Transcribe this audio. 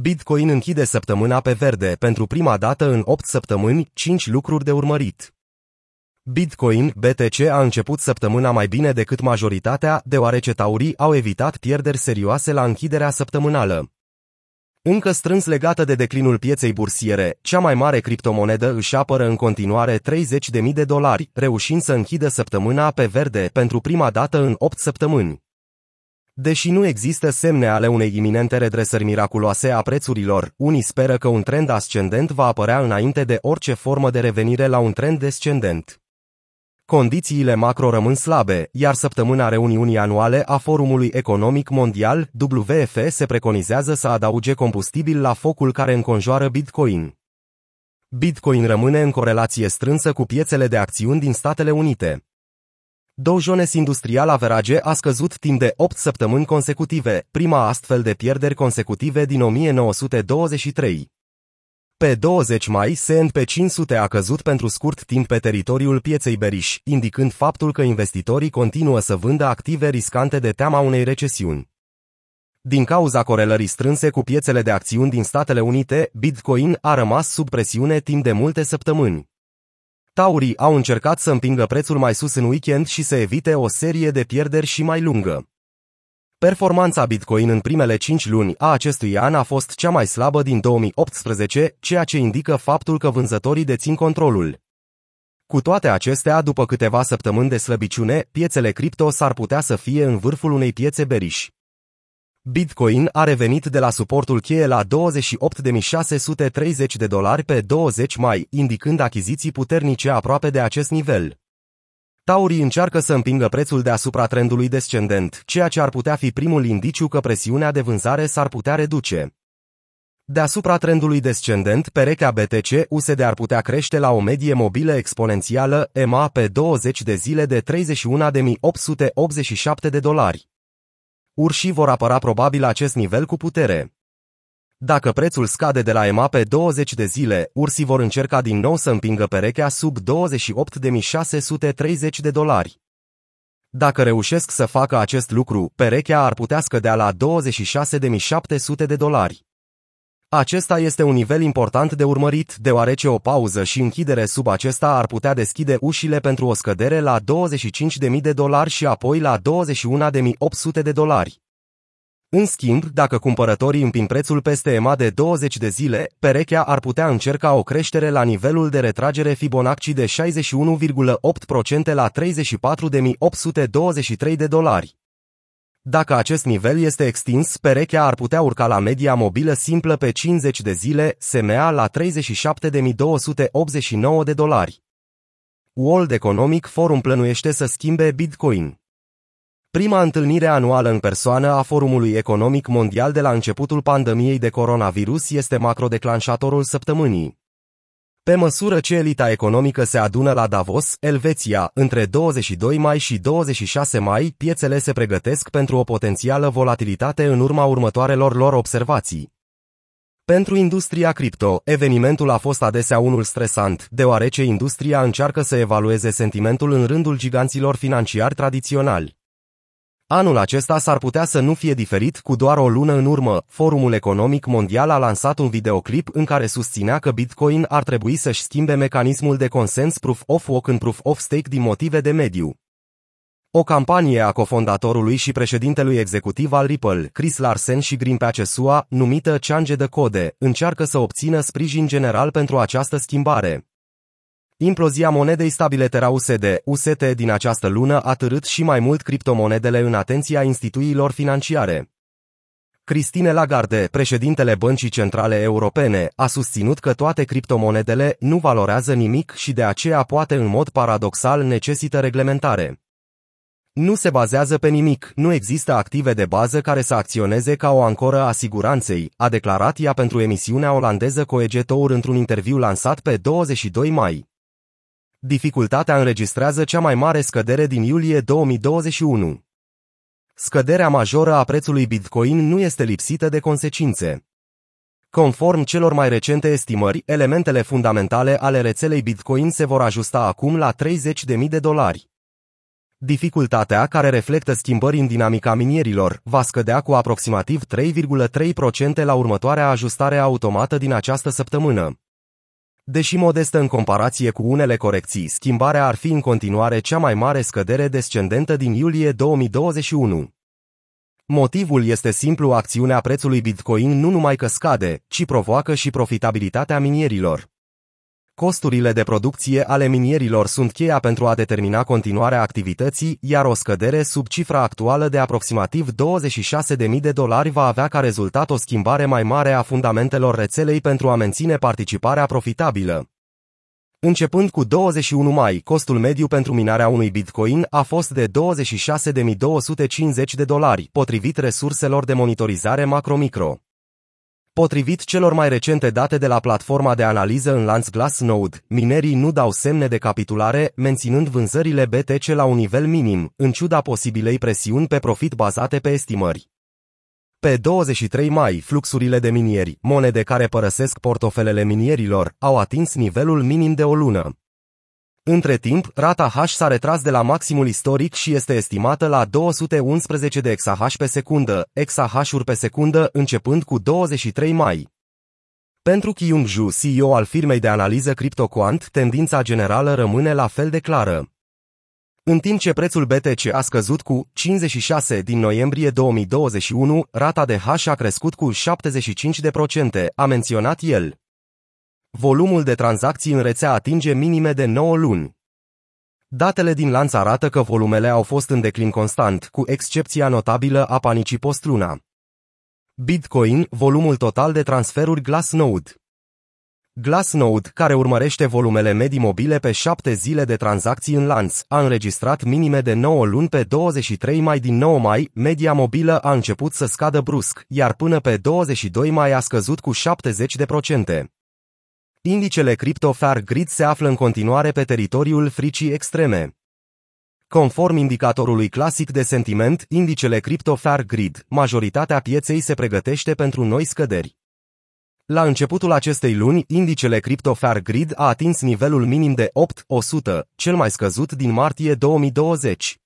Bitcoin închide săptămâna pe verde pentru prima dată în 8 săptămâni, 5 lucruri de urmărit. Bitcoin, BTC a început săptămâna mai bine decât majoritatea, deoarece taurii au evitat pierderi serioase la închiderea săptămânală. Încă strâns legată de declinul pieței bursiere, cea mai mare criptomonedă își apără în continuare 30.000 de dolari, reușind să închidă săptămâna pe verde pentru prima dată în 8 săptămâni. Deși nu există semne ale unei iminente redresări miraculoase a prețurilor, unii speră că un trend ascendent va apărea înainte de orice formă de revenire la un trend descendent. Condițiile macro rămân slabe, iar săptămâna reuniunii anuale a Forumului Economic Mondial, WF, se preconizează să adauge combustibil la focul care înconjoară Bitcoin. Bitcoin rămâne în corelație strânsă cu piețele de acțiuni din Statele Unite. Dow Jones Industrial Average a scăzut timp de 8 săptămâni consecutive, prima astfel de pierderi consecutive din 1923. Pe 20 mai, S&P 500 a căzut pentru scurt timp pe teritoriul pieței beriș, indicând faptul că investitorii continuă să vândă active riscante de teama unei recesiuni. Din cauza corelării strânse cu piețele de acțiuni din Statele Unite, Bitcoin a rămas sub presiune timp de multe săptămâni. Taurii au încercat să împingă prețul mai sus în weekend și să evite o serie de pierderi și mai lungă. Performanța Bitcoin în primele 5 luni a acestui an a fost cea mai slabă din 2018, ceea ce indică faptul că vânzătorii dețin controlul. Cu toate acestea, după câteva săptămâni de slăbiciune, piețele cripto s-ar putea să fie în vârful unei piețe beriși. Bitcoin a revenit de la suportul cheie la 28.630 de dolari pe 20 mai, indicând achiziții puternice aproape de acest nivel. Taurii încearcă să împingă prețul deasupra trendului descendent, ceea ce ar putea fi primul indiciu că presiunea de vânzare s-ar putea reduce. Deasupra trendului descendent, perechea BTC USD ar putea crește la o medie mobilă exponențială EMA pe 20 de zile de 31.887 de dolari. Urșii vor apăra probabil acest nivel cu putere. Dacă prețul scade de la EMA pe 20 de zile, ursii vor încerca din nou să împingă perechea sub 28.630 de dolari. Dacă reușesc să facă acest lucru, perechea ar putea scădea la 26.700 de dolari. Acesta este un nivel important de urmărit, deoarece o pauză și închidere sub acesta ar putea deschide ușile pentru o scădere la 25.000 de dolari și apoi la 21.800 de dolari. În schimb, dacă cumpărătorii împin prețul peste EMA de 20 de zile, perechea ar putea încerca o creștere la nivelul de retragere Fibonacci de 61,8% la 34.823 de dolari. Dacă acest nivel este extins, perechea ar putea urca la media mobilă simplă pe 50 de zile, SMA la 37.289 de dolari. World Economic Forum plănuiește să schimbe Bitcoin. Prima întâlnire anuală în persoană a Forumului Economic Mondial de la începutul pandemiei de coronavirus este macrodeclanșatorul săptămânii. Pe măsură ce elita economică se adună la Davos, Elveția, între 22 mai și 26 mai, piețele se pregătesc pentru o potențială volatilitate în urma următoarelor lor observații. Pentru industria cripto, evenimentul a fost adesea unul stresant, deoarece industria încearcă să evalueze sentimentul în rândul giganților financiari tradiționali. Anul acesta s-ar putea să nu fie diferit cu doar o lună în urmă. Forumul Economic Mondial a lansat un videoclip în care susținea că Bitcoin ar trebui să-și schimbe mecanismul de consens Proof of Work în Proof of Stake din motive de mediu. O campanie a cofondatorului și președintelui executiv al Ripple, Chris Larsen și Greenpeace SUA, numită Change de Code, încearcă să obțină sprijin general pentru această schimbare. Implozia monedei stabile Terra USD, UST din această lună a târât și mai mult criptomonedele în atenția instituțiilor financiare. Christine Lagarde, președintele Băncii Centrale Europene, a susținut că toate criptomonedele nu valorează nimic și de aceea poate în mod paradoxal necesită reglementare. Nu se bazează pe nimic, nu există active de bază care să acționeze ca o ancoră a siguranței, a declarat ea pentru emisiunea olandeză Coege Tour într-un interviu lansat pe 22 mai dificultatea înregistrează cea mai mare scădere din iulie 2021. Scăderea majoră a prețului Bitcoin nu este lipsită de consecințe. Conform celor mai recente estimări, elementele fundamentale ale rețelei Bitcoin se vor ajusta acum la 30.000 de dolari. Dificultatea, care reflectă schimbări în dinamica minierilor, va scădea cu aproximativ 3,3% la următoarea ajustare automată din această săptămână. Deși modestă în comparație cu unele corecții, schimbarea ar fi în continuare cea mai mare scădere descendentă din iulie 2021. Motivul este simplu acțiunea prețului Bitcoin nu numai că scade, ci provoacă și profitabilitatea minierilor. Costurile de producție ale minierilor sunt cheia pentru a determina continuarea activității, iar o scădere sub cifra actuală de aproximativ 26.000 de dolari va avea ca rezultat o schimbare mai mare a fundamentelor rețelei pentru a menține participarea profitabilă. Începând cu 21 mai, costul mediu pentru minarea unui Bitcoin a fost de 26.250 de dolari, potrivit resurselor de monitorizare macro-micro. Potrivit celor mai recente date de la platforma de analiză în lanț Glassnode, minerii nu dau semne de capitulare, menținând vânzările BTC la un nivel minim, în ciuda posibilei presiuni pe profit bazate pe estimări. Pe 23 mai, fluxurile de minieri, monede care părăsesc portofelele minierilor, au atins nivelul minim de o lună. Între timp, rata H s-a retras de la maximul istoric și este estimată la 211 de exahash pe secundă, exahash-uri pe secundă începând cu 23 mai. Pentru Kyung Ju, CEO al firmei de analiză CryptoQuant, tendința generală rămâne la fel de clară. În timp ce prețul BTC a scăzut cu 56 din noiembrie 2021, rata de H a crescut cu 75%, a menționat el. Volumul de tranzacții în rețea atinge minime de 9 luni. Datele din lanț arată că volumele au fost în declin constant, cu excepția notabilă a panicii post-luna. Bitcoin, volumul total de transferuri Glassnode. Glassnode, care urmărește volumele medii mobile pe 7 zile de tranzacții în lanț, a înregistrat minime de 9 luni pe 23 mai din 9 mai, media mobilă a început să scadă brusc, iar până pe 22 mai a scăzut cu 70%. Indicele Crypto Fair Grid se află în continuare pe teritoriul fricii extreme. Conform indicatorului clasic de sentiment, indicele Crypto Fair Grid, majoritatea pieței se pregătește pentru noi scăderi. La începutul acestei luni, indicele Crypto Fair Grid a atins nivelul minim de 8,100, cel mai scăzut din martie 2020.